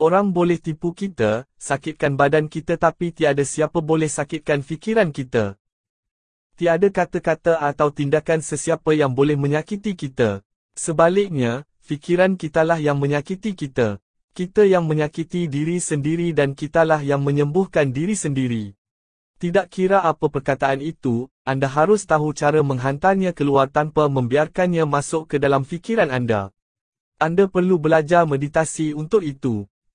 Orang boleh tipu kita, sakitkan badan kita tapi tiada siapa boleh sakitkan fikiran kita. Tiada kata-kata atau tindakan sesiapa yang boleh menyakiti kita. Sebaliknya, fikiran kitalah yang menyakiti kita. Kita yang menyakiti diri sendiri dan kitalah yang menyembuhkan diri sendiri. Tidak kira apa perkataan itu, anda harus tahu cara menghantarnya keluar tanpa membiarkannya masuk ke dalam fikiran anda. Anda perlu belajar meditasi untuk itu.